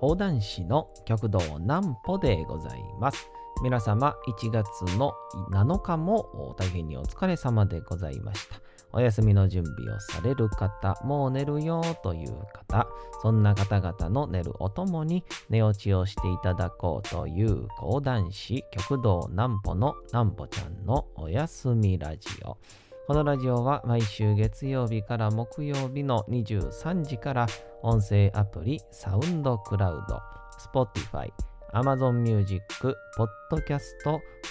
講談師の極道南歩でございます。皆様、1月の7日も大変にお疲れ様でございました。お休みの準備をされる方、もう寝るよという方、そんな方々の寝るおともに寝落ちをしていただこうという講談師極道南歩の南歩ちゃんのおやすみラジオ。このラジオは毎週月曜日から木曜日の23時から音声アプリサウンドクラウド、Spotify、Amazon Music、Podcast、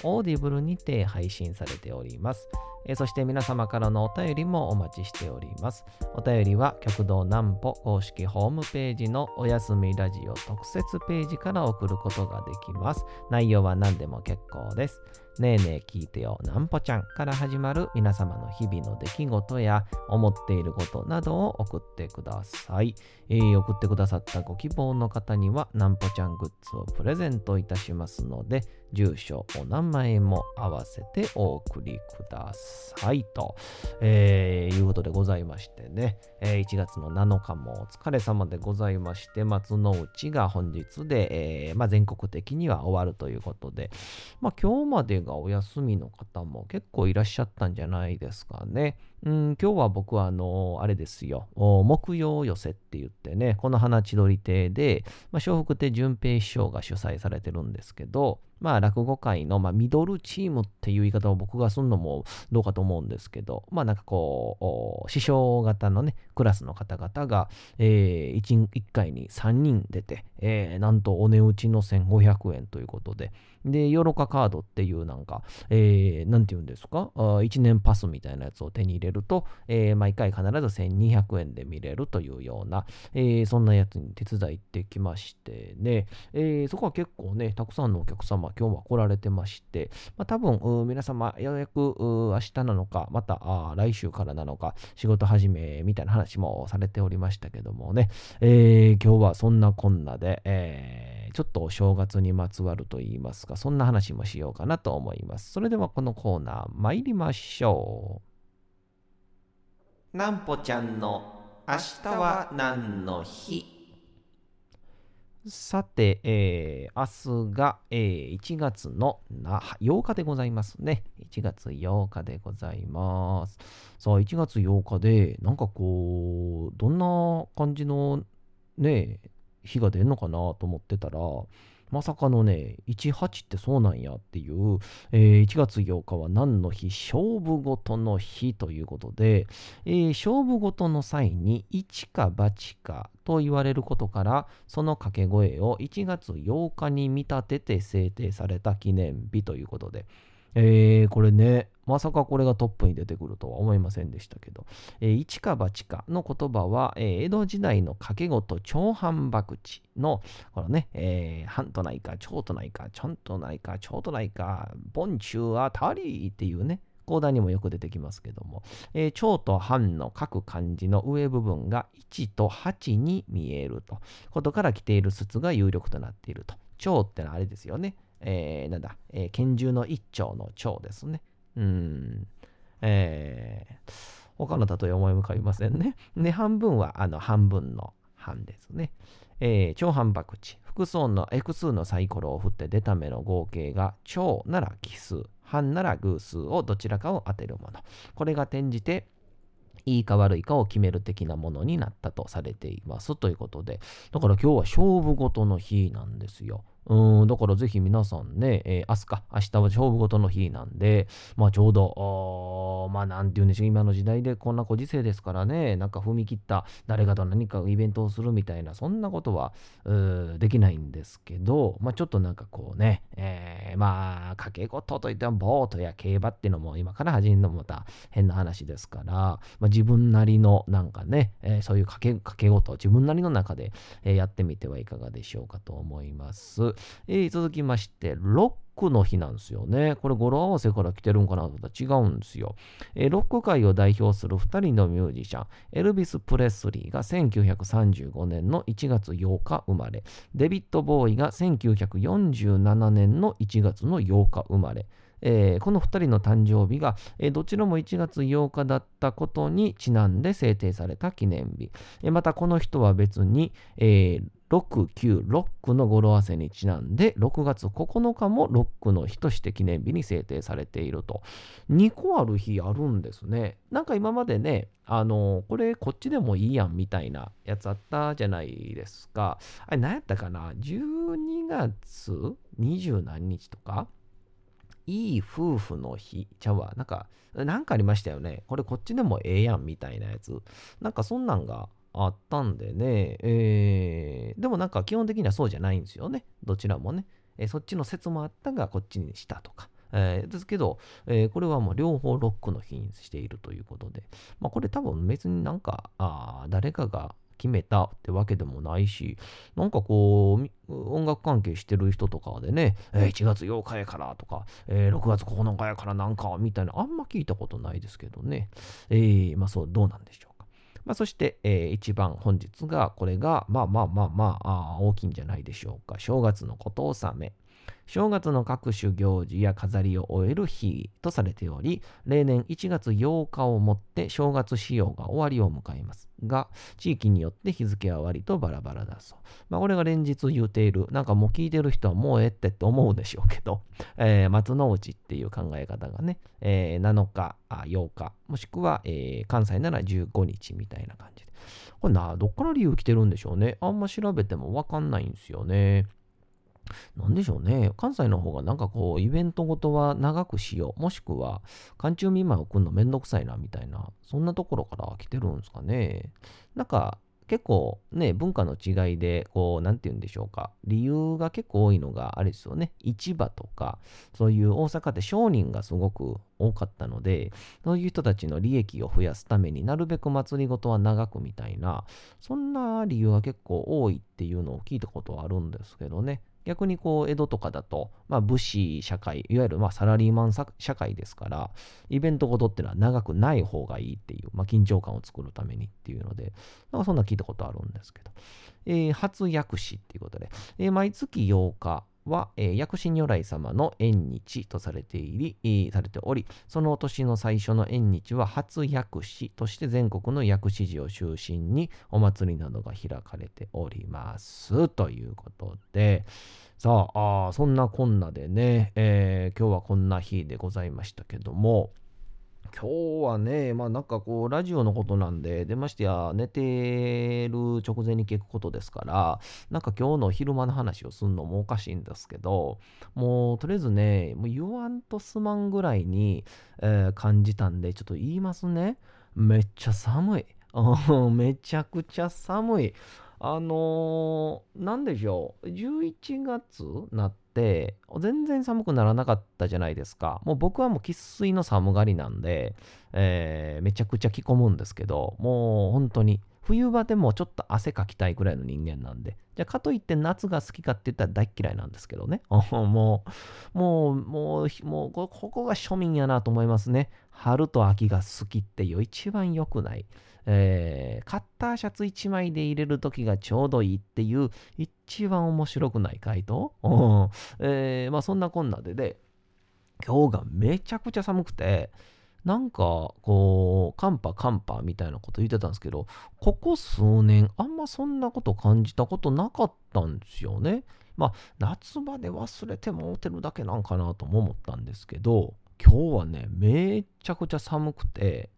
Audible にて配信されております。そして皆様からのお便りもお待ちしております。お便りは極道南歩公式ホームページのおやすみラジオ特設ページから送ることができます。内容は何でも結構です。ねえねえ聞いてよなんぽちゃんから始まる皆様の日々の出来事や思っていることなどを送ってください。えー送ってくださったご希望の方にはなんぽちゃんグッズをプレゼントいたしますので、住所、お名前も合わせてお送りくださいと、えーいうことでございましてね、えー1月の7日もお疲れ様でございまして、松の内が本日で、えーまあ、全国的には終わるということで、まあ、今日までがお休みの方も結構いらっしゃったんじゃないですかね。うん、今日は僕はあの、あれですよ、木曜寄せって言ってね、この花千鳥亭で、まあ、笑福亭淳平師匠が主催されてるんですけど、まあ、落語界の、まあ、ミドルチームっていう言い方を僕がするのもどうかと思うんですけど、まあ、なんかこう、師匠型のね、クラスの方々が、えー、1, 1回に3人出て、えーなんとお値打ちの1500円ということで、で、ヨーロカカードっていうなんか、えー、なんて言うんですか、1年パスみたいなやつを手に入れると、えー毎回必ず1200円で見れるというような、えーそんなやつに手伝い行ってきましてね、えーそこは結構ね、たくさんのお客様、今日は来られてまして、まあ、多分、皆様、ようやく明日なのか、また来週からなのか、仕事始めみたいな話もされておりましたけどもね、えー今日はそんなこんなで、えーちょっとお正月にまつわると言いますか、そんな話もしようかなと思います。それではこのコーナー参りましょう。なんぽちゃんの明日は何の日？さて、えー明日が、えー1月のな8日でございますね。1月8日でございます。さあ、1月8日で、なんかこう、どんな感じのね、日が出るのかなと思ってたら、まさかのね、18ってそうなんやっていう、えー1月8日は何の日勝負事の日ということで、えー勝負事の際に1か8かと言われることから、その掛け声を1月8日に見立てて制定された記念日ということで、えーこれね、まさかこれがトップに出てくるとは思いませんでしたけど、えー一か八かの言葉は、えー江戸時代の掛け事長半博打の、このね、えー半とないか、長とないか、ちょんとないか、長とないか、盆中あたりっていうね、講談にもよく出てきますけども、えー長と半の各漢字の上部分が1と8に見えると。ことから来ている説が有力となっていると。長ってのはあれですよね。えーなんだ、えー拳銃の一丁の長ですね。うん。えー他の例え思い浮かびませんね。で、半分はあの半分の半ですね。えー長半博打。複数の複数のサイコロを振って出た目の合計が長なら奇数、半なら偶数をどちらかを当てるもの。これが転じていいか悪いかを決める的なものになったとされていますということで、だから今日は勝負事の日なんですよ。うん、だからぜひ皆さんね、えー明日か、明日は勝負事の日なんで、まあちょうど、まあなんて言うんでしょう、今の時代でこんなご時世ですからね、なんか踏み切った誰かと何かイベントをするみたいな、そんなことはうできないんですけど、まあちょっとなんかこうね、えーまあ掛け事といってもボートや競馬っていうのも今から始めるのもまた変な話ですから、まあ、自分なりのなんかね、えーそういう掛け掛け事自分なりの中で、えーやってみてはいかがでしょうかと思います。えー続きまして、ロックの日なんですよね。これ語呂合わせから来てるんかなとた違うんですよ。えーロック界を代表する2人のミュージシャン、エルビス・プレスリーが1935年の1月8日生まれ、デビッド・ボーイが1947年の1月の8日生まれ、えーこの2人の誕生日が、えーどちらも1月8日だったことにちなんで制定された記念日。えーまたこの人は別に、えー6、9、ロックの語呂合わせにちなんで、6月9日もロックの日として記念日に制定されていると。2個ある日あるんですね。なんか今までね、あの、これこっちでもいいやんみたいなやつあったじゃないですか。あれ何やったかな ?12 月20何日とか？いい夫婦の日ちゃうわ。なんか、なんかありましたよね。これこっちでもええやんみたいなやつ。なんかそんなんがあったんでね、えー、でもなんか基本的にはそうじゃないんですよね。どちらもね。えー、そっちの説もあったが、こっちにしたとか。えー、ですけど、えー、これはもう両方ロックの日にしているということで、まあこれ多分別になんか、あ誰かが決めたってわけでもないし、なんかこう、音楽関係してる人とかでね、えー、1月8日やからとか、えー、6月9日やからなんかみたいな、あんま聞いたことないですけどね。えー、まあそう、どうなんでしょう。まあ、そして、えー、一番本日が、これが、まあまあまあまああ、大きいんじゃないでしょうか。正月のこと納め。正月の各種行事や飾りを終える日とされており、例年1月8日をもって正月仕様が終わりを迎えます。が、地域によって日付は割とバラバラだそう。まあ、俺が連日言うている、なんかもう聞いてる人はもうええってって思うでしょうけど、えー、松の内っていう考え方がね、えー、7日、8日、もしくは、えー、関西なら15日みたいな感じで。これな、どっから理由来てるんでしょうね。あんま調べてもわかんないんですよね。なんでしょうね。関西の方がなんかこう、イベントごとは長くしよう。もしくは、寒中見舞いを送るのめんどくさいな、みたいな、そんなところから来てるんですかね。なんか、結構ね、文化の違いで、こう、なんて言うんでしょうか。理由が結構多いのが、あれですよね。市場とか、そういう大阪って商人がすごく多かったので、そういう人たちの利益を増やすためになるべく祭りごとは長くみたいな、そんな理由が結構多いっていうのを聞いたことはあるんですけどね。逆にこう、江戸とかだと、まあ、武士社会、いわゆるまあサラリーマン社会ですから、イベントごとっていうのは長くない方がいいっていう、まあ、緊張感を作るためにっていうので、なんかそんな聞いたことあるんですけど、えー、初薬師っていうことで、えー、毎月8日、は、えー、薬師如来様の縁日とされていり、されており、その年の最初の縁日は初薬師として全国の薬師寺を中心にお祭りなどが開かれております。ということで、さあ、あそんなこんなでね、えー、今日はこんな日でございましたけども、今日はね、まあなんかこう、ラジオのことなんで、でましてや、寝てる直前に聞くことですから、なんか今日の昼間の話をすんのもおかしいんですけど、もうとりあえずね、もう言わんとすまんぐらいに、えー、感じたんで、ちょっと言いますね。めっちゃ寒い。めちゃくちゃ寒い。あのー、なんでしょう。11月な、って全然寒くならなかったじゃないですか。もう僕はもう生粋の寒がりなんで、えー、めちゃくちゃ着込むんですけど、もう本当に冬場でもちょっと汗かきたいぐらいの人間なんで。じゃあかといって夏が好きかって言ったら大嫌いなんですけどね。もう、もう、もう、もうここが庶民やなと思いますね。春と秋が好きっていう一番良くない。えー、カッターシャツ1枚で入れる時がちょうどいいっていう一番面白くない回答、うんえー、まあそんなこんなでで、今日がめちゃくちゃ寒くて、なんかこう、寒波寒波みたいなこと言ってたんですけど、ここ数年あんまそんなこと感じたことなかったんですよね。まあ夏場で忘れてもうてるだけなんかなとも思ったんですけど、今日はね、めちゃくちゃ寒くて、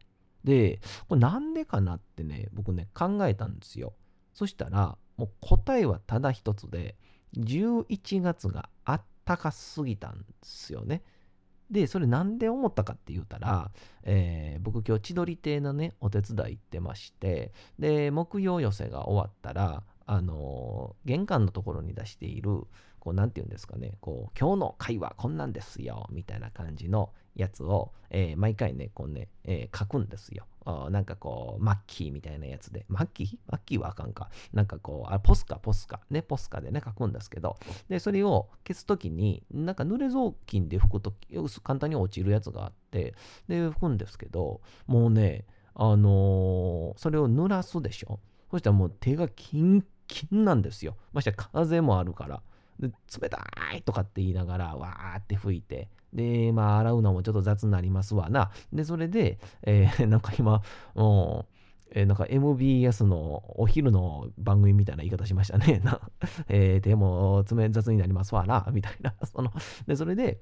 で、これなんでかなってね、僕ね、考えたんですよ。そしたら、もう答えはただ一つで、11月があったかすぎたんですよね。で、それなんで思ったかって言うたら、えー、僕今日千鳥亭のね、お手伝い行ってまして、で、木曜寄せが終わったら、あのー、玄関のところに出している、こう、なんて言うんですかね、こう、今日の会話こんなんですよ、みたいな感じのやつを、えー、毎回ね、こうね、えー、書くんですよ。なんかこう、マッキーみたいなやつで、マッキー？マッキーはあかんか。なんかこう、あポスカ、ポスカ、ね、ポスカでね、書くんですけど、で、それを消すときに、なんか濡れ雑巾で拭くとき、簡単に落ちるやつがあって、で、拭くんですけど、もうね、あのー、それを濡らすでしょ。そしたらもう手がキンキンなんですよ。まして風もあるから。で冷たいとかって言いながら、わーって吹いて、で、まあ、洗うのもちょっと雑になりますわな。で、それで、えー、なんか今、もう、えー、なんか MBS のお昼の番組みたいな言い方しましたね。な えー、手も冷雑になりますわな、みたいな。そので、それで、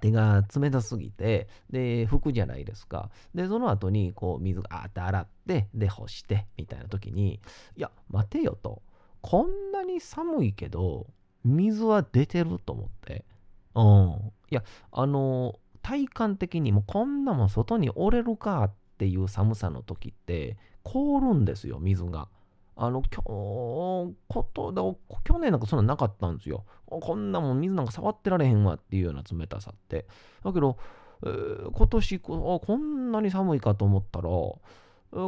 手が冷たすぎて、で、拭くじゃないですか。で、その後に、こう、水があって洗って、で、干して、みたいな時に、いや、待てよと。こんなに寒いけど、水は出てると思って。うん。いや、あの、体感的にもこんなもん外に折れるかっていう寒さの時って凍るんですよ、水が。あの、きょこと去年なんかそんななかったんですよ。こんなもん水なんか触ってられへんわっていうような冷たさって。だけど、えー、今年ここんなに寒いかと思ったら、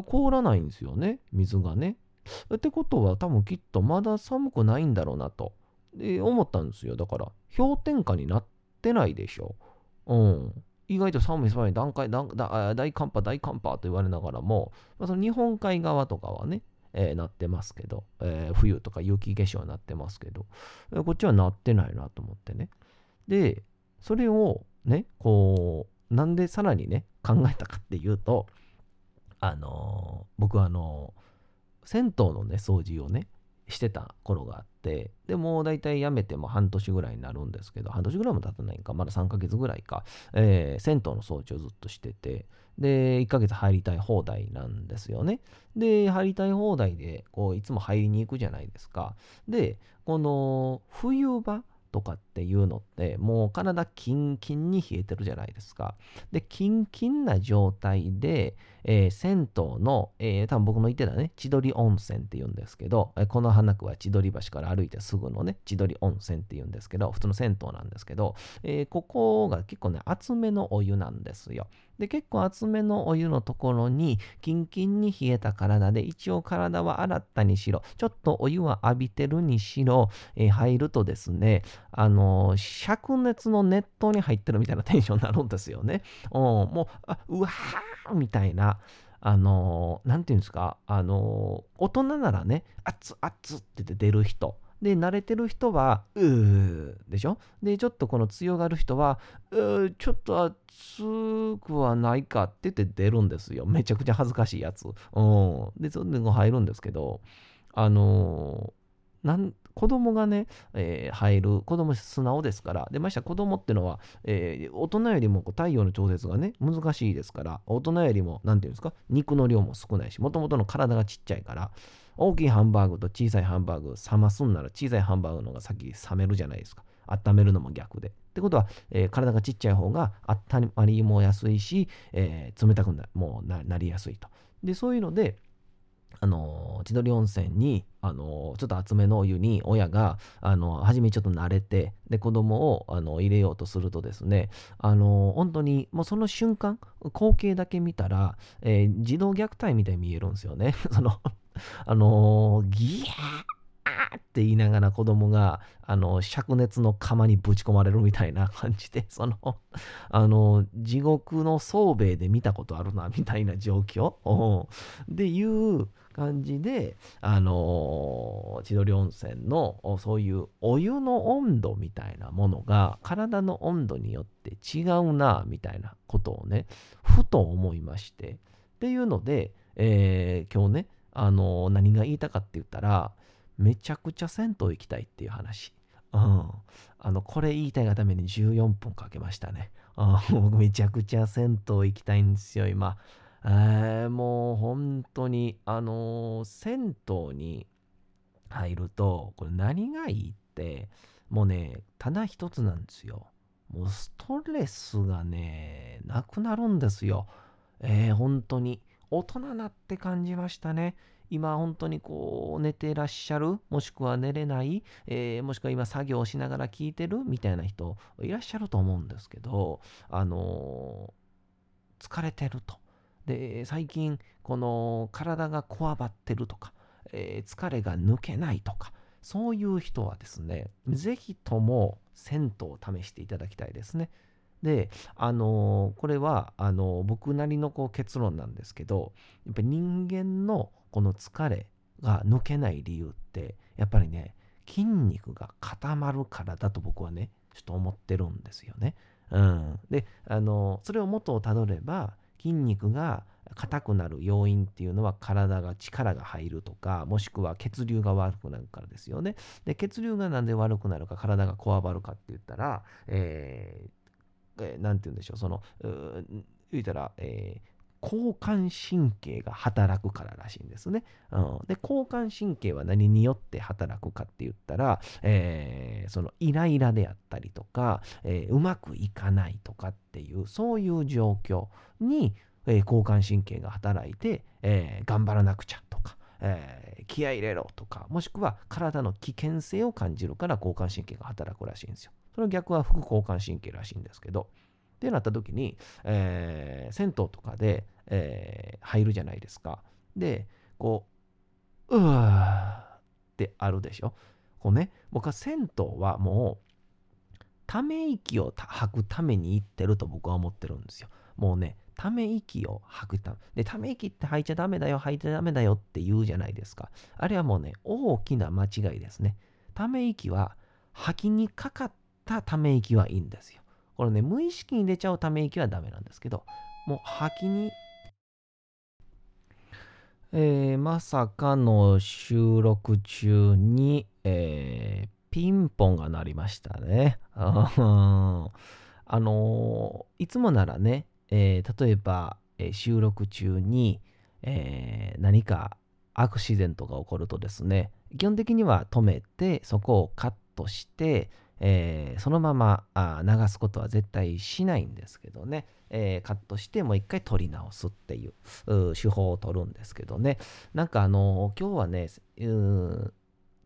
凍らないんですよね、水がね。ってことは多分きっとまだ寒くないんだろうなと。で、思ったんですよ。だから、氷点下になってないでしょ？うん。意外と寒い寒い段階大寒波大寒波と言われながらも、まあ、その日本海側とかはね、えー、なってますけど、えー、冬とか雪化粧になってますけど、えー、こっちはなってないなと思ってね。で、それをね、こう、なんでさらにね、考えたかっていうと、あの僕はあの銭湯のね、掃除をね、してた頃があって、でも大体辞めても半年ぐらいになるんですけど、半年ぐらいも経たないんか、まだ3ヶ月ぐらいか、えー、銭湯の掃除をずっとしてて、で、1ヶ月入りたい放題なんですよね。で、入りたい放題で、こう、いつも入りに行くじゃないですか。で、この冬場、とかっていうのってもう体キンキンに冷えてるじゃないですか。で、キンキンな状態で、えー、銭湯の、えー、多分僕の言ってたね、千鳥温泉って言うんですけど、この花区は千鳥橋から歩いてすぐのね、千鳥温泉って言うんですけど、普通の銭湯なんですけど、えー、ここが結構ね、厚めのお湯なんですよ。で、結構厚めのお湯のところに、キンキンに冷えた体で、一応体は洗ったにしろ、ちょっとお湯は浴びてるにしろ、えー、入るとですね、あのー、灼熱の熱湯に入ってるみたいなテンションになるんですよね。うん、もう、うわーみたいな。あのー、なんていうんですか、あのー、大人ならね、熱々って言って出る人。で、慣れてる人は、うーでしょ？で、ちょっとこの強がる人は、うーちょっと熱くはないかって言って出るんですよ。めちゃくちゃ恥ずかしいやつ。うん。で、それで入るんですけど、あのー、なん子供がね、えー、入る、子供素直ですから、で、まして子供ってのは、えー、大人よりもこう太陽の調節がね、難しいですから、大人よりも、なんていうんですか、肉の量も少ないし、もともとの体がちっちゃいから、大きいハンバーグと小さいハンバーグ冷ますんなら小さいハンバーグの方が先冷めるじゃないですか。温めるのも逆で。ってことは、えー、体がちっちゃい方が温まりも安いし、えー、冷たくなもうなりやすいと。で、そういうので、あの千鳥温泉に、あのちょっと厚めのお湯に親が、あの初めちょっと慣れて、で、子供をあの入れようとするとですね、あの本当にもうその瞬間、光景だけ見たら、えー、児童虐待みたいに見えるんですよね。そのあの、ギャーあって言いながら子供が、あの、灼熱の釜にぶち込まれるみたいな感じで、その、あの、地獄の宗兵衛で見たことあるな、みたいな状況。でいう感じで、あの、千鳥温泉の、そういうお湯の温度みたいなものが、体の温度によって違うな、みたいなことをね、ふと思いまして、っていうので、えー、今日ね、あの、何が言いたかって言ったら、めちゃくちゃ銭湯行きたいっていう話。うん。あの、これ言いたいがために14分かけましたね。僕めちゃくちゃ銭湯行きたいんですよ、今。えー、もう本当に、あのー、銭湯に入ると、これ何がいいって、もうね、ただ一つなんですよ。もうストレスがね、なくなるんですよ。えー、本当に。大人なって感じましたね。今本当にこう寝てらっしゃる、もしくは寝れない、えー、もしくは今作業しながら聞いてるみたいな人いらっしゃると思うんですけど、あのー、疲れてると。で、最近この体がこわばってるとか、えー、疲れが抜けないとか、そういう人はですね、ぜひとも銭湯を試していただきたいですね。で、あのー、これは、あのー、僕なりのこう結論なんですけど、やっぱり人間のこの疲れが抜けない理由って、やっぱりね、筋肉が固まるからだと僕はね、ちょっと思ってるんですよね。うん。で、あの、それを元をたどれば、筋肉が硬くなる要因っていうのは体が力が入るとかもしくは血流が悪くなるからですよね。で血流がなんで悪くなるか体がこわばるかって言ったら、えー、えー、て言うんでしょうその言うたら、えー交感神経が働くかららしいんですね。うん、で交感神経は何によって働くかって言ったら、えー、そのイライラであったりとか、えー、うまくいかないとかっていうそういう状況に、えー、交感神経が働いて、え頑張らなくちゃとか、え気合入れろとかもしくは体の危険性を感じるから交感神経が働くらしいんですよ。その逆は副交感神経らしいんですけど。ってなった時に、えー、銭湯とかで、えー、入るじゃないですか。で、こう、うわーってあるでしょ。こうね、僕は銭湯はもう、ため息を吐くために行ってると僕は思ってるんですよ。もうね、ため息を吐くため。で、ため息って吐いちゃダメだよ、吐いちゃダメだよって言うじゃないですか。あれはもうね、大きな間違いですね。ため息は吐きにかかったため息はいいんですよ。これね、無意識に出ちゃうため息はダメなんですけど、もう吐きに、えー、まさかの収録中に、えー、ピンポンが鳴りましたね。あのー、いつもならね、え、例えば、え、収録中に、え、何かアクシデントが起こるとですね、基本的には止めて、そこをカットして、えー、そのままあ流すことは絶対しないんですけどね、えー、カットしてもう一回撮り直すっていう手法を取るんですけどね。なんかあの今日はね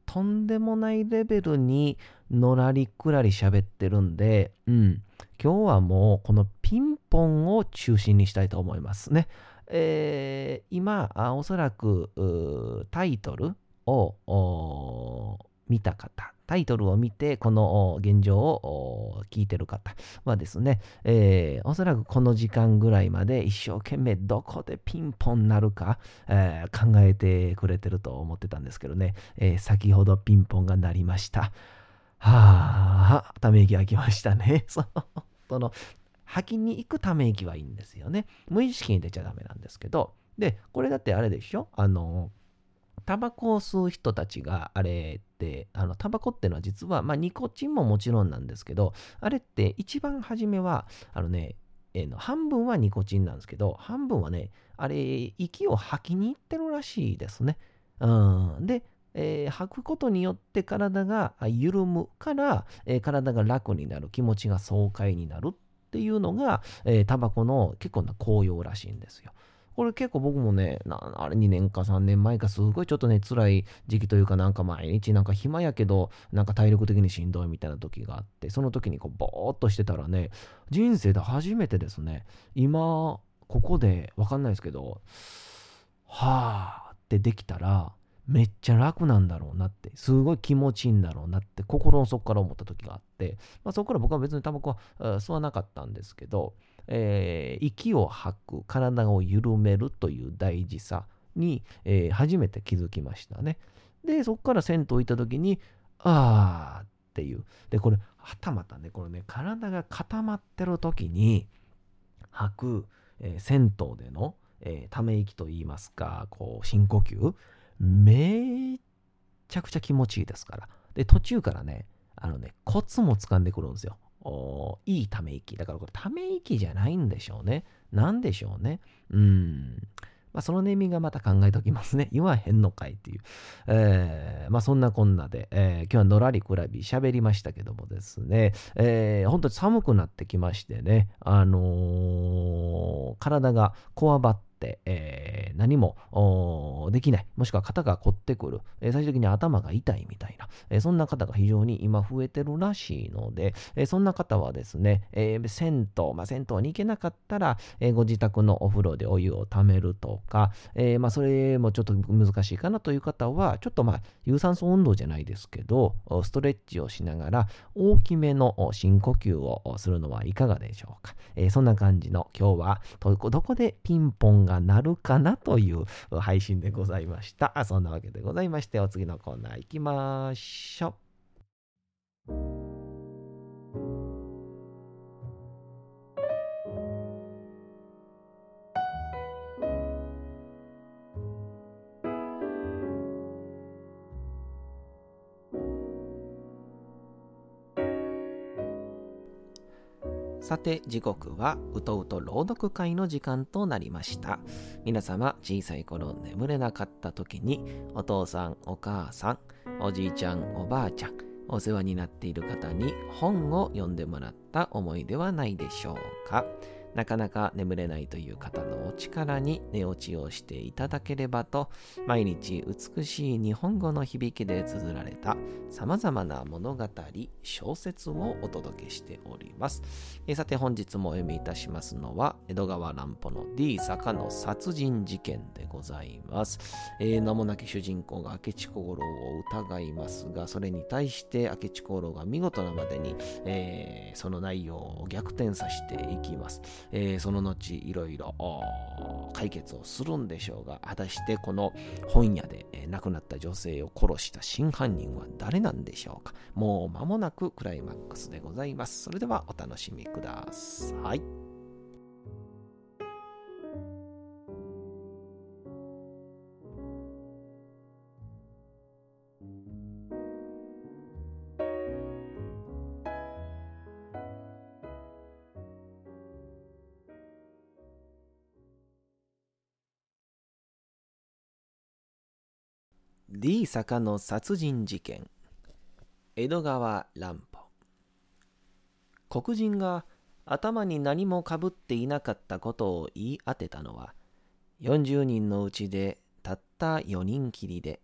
とんでもないレベルにのらりくらり喋ってるんで、うん、今日はもうこのピンポンを中心にしたいと思いますね。えー、今おそらくタイトルを見た方タイトルを見て、この現状を聞いてる方はですね、えー、おそらくこの時間ぐらいまで一生懸命どこでピンポンなるか、えー、考えてくれてると思ってたんですけどね、えー、先ほどピンポンが鳴りました。はあ、ため息がきましたね。その、吐きに行くため息はいいんですよね。無意識に出ちゃダメなんですけど、で、これだってあれでしょ？あの、タバコを吸う人たちがあれってあのタバコっていうのは実は、まあ、ニコチンももちろんなんですけどあれって一番初めはあのねえー、の半分はニコチンなんですけど半分はねあれ息を吐きに行ってるらしいですね。うん、で、えー、吐くことによって体が緩むから、えー、体が楽になる気持ちが爽快になるっていうのが、えー、タバコの結構な効用らしいんですよ。これ結構僕もね、あれ2年か3年前かすごいちょっとね、辛い時期というかなんか毎日なんか暇やけど、なんか体力的にしんどいみたいな時があって、その時にこうぼーっとしてたらね、人生で初めてですね、今、ここでわかんないですけど、はーってできたら、めっちゃ楽なんだろうなって、すごい気持ちいいんだろうなって、心の底から思った時があって、まあ、そこから僕は別にタバコは吸わなかったんですけど、えー、息を吐く、体を緩めるという大事さに、えー、初めて気づきましたね。で、そこから銭湯行った時に、あーっていう。で、これ、はたまたね、これね、体が固まってる時に吐く、えー、銭湯での、えー、ため息といいますか、こう、深呼吸、めちゃくちゃ気持ちいいですから。で、途中からね、あのね、コツも掴んでくるんですよ。おいいため息。だからこれため息じゃないんでしょうね。なんでしょうね。うん。まあ、そのネーミングはまた考えておきますね。言わへんのかいっていう。えー、まあ、そんなこんなで、えー、今日はのらりくらび喋りましたけどもですね、えー、本当に寒くなってきましてね、あのー、体がこわばって、えー、何もできない、もしくは肩が凝ってくる、えー、最終的に頭が痛いみたいな、えー、そんな方が非常に今増えてるらしいので、えそんな方はですね、え銭湯、まあ、銭湯に行けなかったら、えご自宅のお風呂でお湯をためるとか、えまあ、それもちょっと難しいかなという方は、ちょっとまあ有酸素運動じゃないですけど、ストレッチをしながら大きめの深呼吸をするのはいかがでしょうか。えそんな感じの今日はどこでピンポンがが鳴るかなという配信でございました。そんなわけでございまして、お次のコーナー行きましょう。さて時刻はうとうと朗読会の時間となりました。皆様小さい頃眠れなかった時にお父さんお母さんおじいちゃんおばあちゃんお世話になっている方に本を読んでもらった思いではないでしょうか。なかなか眠れないという方のお力に寝落ちをしていただければと、毎日美しい日本語の響きで綴られた様々な物語、小説をお届けしております。えさて本日もお読みいたしますのは、江戸川乱歩の D 坂の殺人事件でございます。えー、名もなき主人公が明智小五郎を疑いますが、それに対して明智小五郎が見事なまでに、えー、その内容を逆転させていきます。えー、その後いろいろ解決をするんでしょうが果たしてこの本屋で、えー、亡くなった女性を殺した真犯人は誰なんでしょうか。もう間もなくクライマックスでございます。それではお楽しみください。李坂の殺人事件。江戸川乱歩。黒人が頭に何もかぶっていなかったことを言い当てたのは40人のうちでたった4人きりで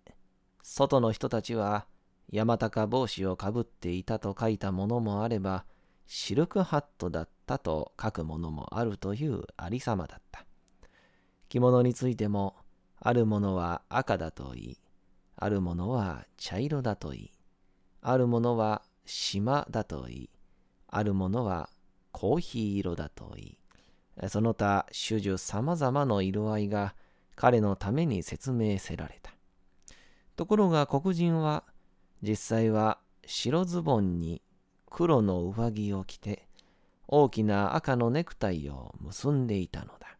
外の人たちは山高帽子をかぶっていたと書いたものもあればシルクハットだったと書くものもあるというありさまだった。着物についてもあるものは赤だといいあるものは茶色だといい、あるものは島だといい、あるものはコーヒー色だといい、その他種々様々の色合いが彼のために説明せられた。ところが黒人は実際は白ズボンに黒の上着を着て大きな赤のネクタイを結んでいたのだ。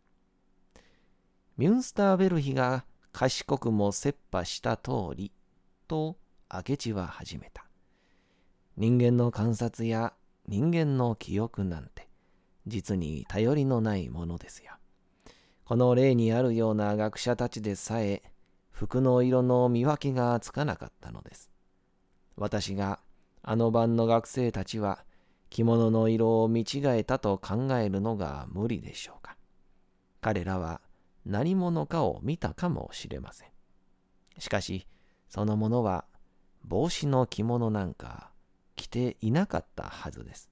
ミュンスターベルヒが賢くも切羽した通り、と明智は始めた。人間の観察や人間の記憶なんて、実に頼りのないものですよ。この例にあるような学者たちでさえ、服の色の見分けがつかなかったのです。私があの晩の学生たちは着物の色を見違えたと考えるのが無理でしょうか。彼らは何者かを見たかもしれません。しかし、その者は帽子の着物なんか着ていなかったはずです。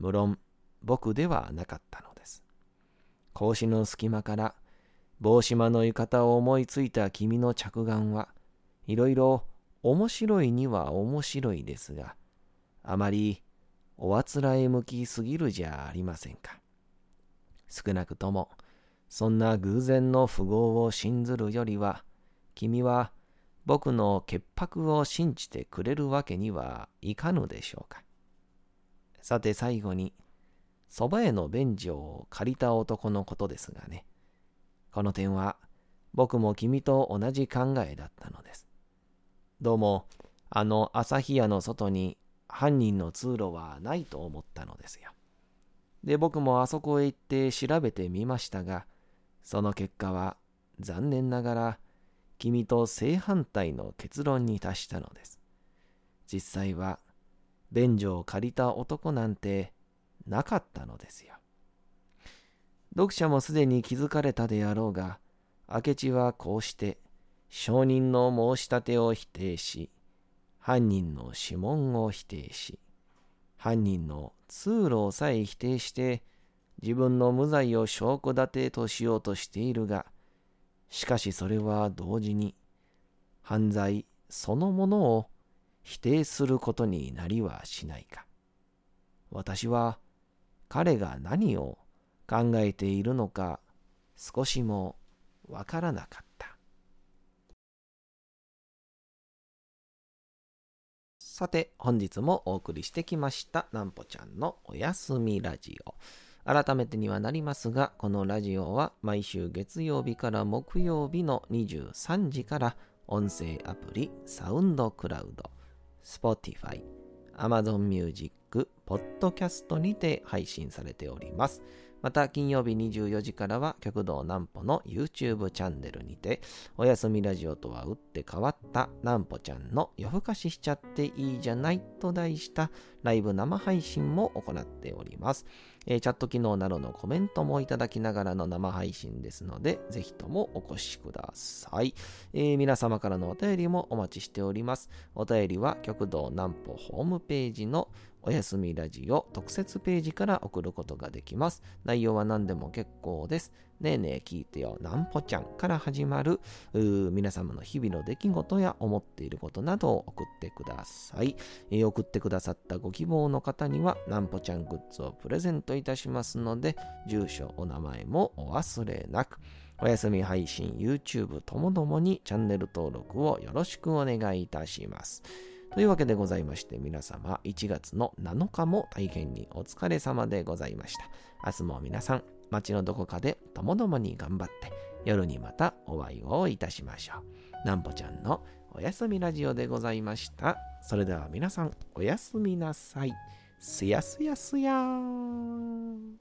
無論、僕ではなかったのです。格子の隙間から帽子間の浴衣を思いついた君の着眼はいろいろ面白いには面白いですが、あまりおあつらえ向きすぎるじゃありませんか。少なくとも、そんな偶然の符号を信ずるよりは、君は僕の潔白を信じてくれるわけにはいかぬでしょうか。さて最後に、蕎麦屋の便所を借りた男のことですがね。この点は僕も君と同じ考えだったのです。どうも、あの朝日屋の外に犯人の通路はないと思ったのですよ。で、僕もあそこへ行って調べてみましたが、その結果は残念ながら君と正反対の結論に達したのです。実際は便所を借りた男なんてなかったのですよ。読者もすでに気づかれたであろうが、明智はこうして証人の申し立てを否定し、犯人の指紋を否定し、犯人の通路をさえ否定して自分の無罪を証拠立てとしようとしているが、しかしそれは同時に犯罪そのものを否定することになりはしないか。私は彼が何を考えているのか少しもわからなかった。さて本日もお送りしてきましたなんぽちゃんのおやすみラジオ。改めてにはなりますが、このラジオは毎週月曜日から木曜日の23時から音声アプリサウンドクラウド、Spotify、Amazon Music、Podcast にて配信されております。また金曜日24時からは極道南歩の YouTube チャンネルにておやすみラジオとは打って変わった南歩ちゃんの夜更かししちゃっていいじゃないと題したライブ生配信も行っております。えー、チャット機能などのコメントもいただきながらの生配信ですので、ぜひともお越しください、えー、皆様からのお便りもお待ちしております。お便りは極道南歩ホームページのおやすみラジオ特設ページから送ることができます。内容は何でも結構です。ねえねえ聞いてよ、なんぽちゃんから始まる皆様の日々の出来事や思っていることなどを送ってください。えー、送ってくださったご希望の方には、なんぽちゃんグッズをプレゼントいたしますので、住所、お名前もお忘れなく。おやすみ配信、YouTube ともどもにチャンネル登録をよろしくお願いいたします。というわけでございまして皆様1月の7日も大変にお疲れ様でございました。明日も皆さん街のどこかでともどもに頑張って夜にまたお会いをいたしましょう。なんぽちゃんのおやすみラジオでございました。それでは皆さんおやすみなさい。すやすやすやーん。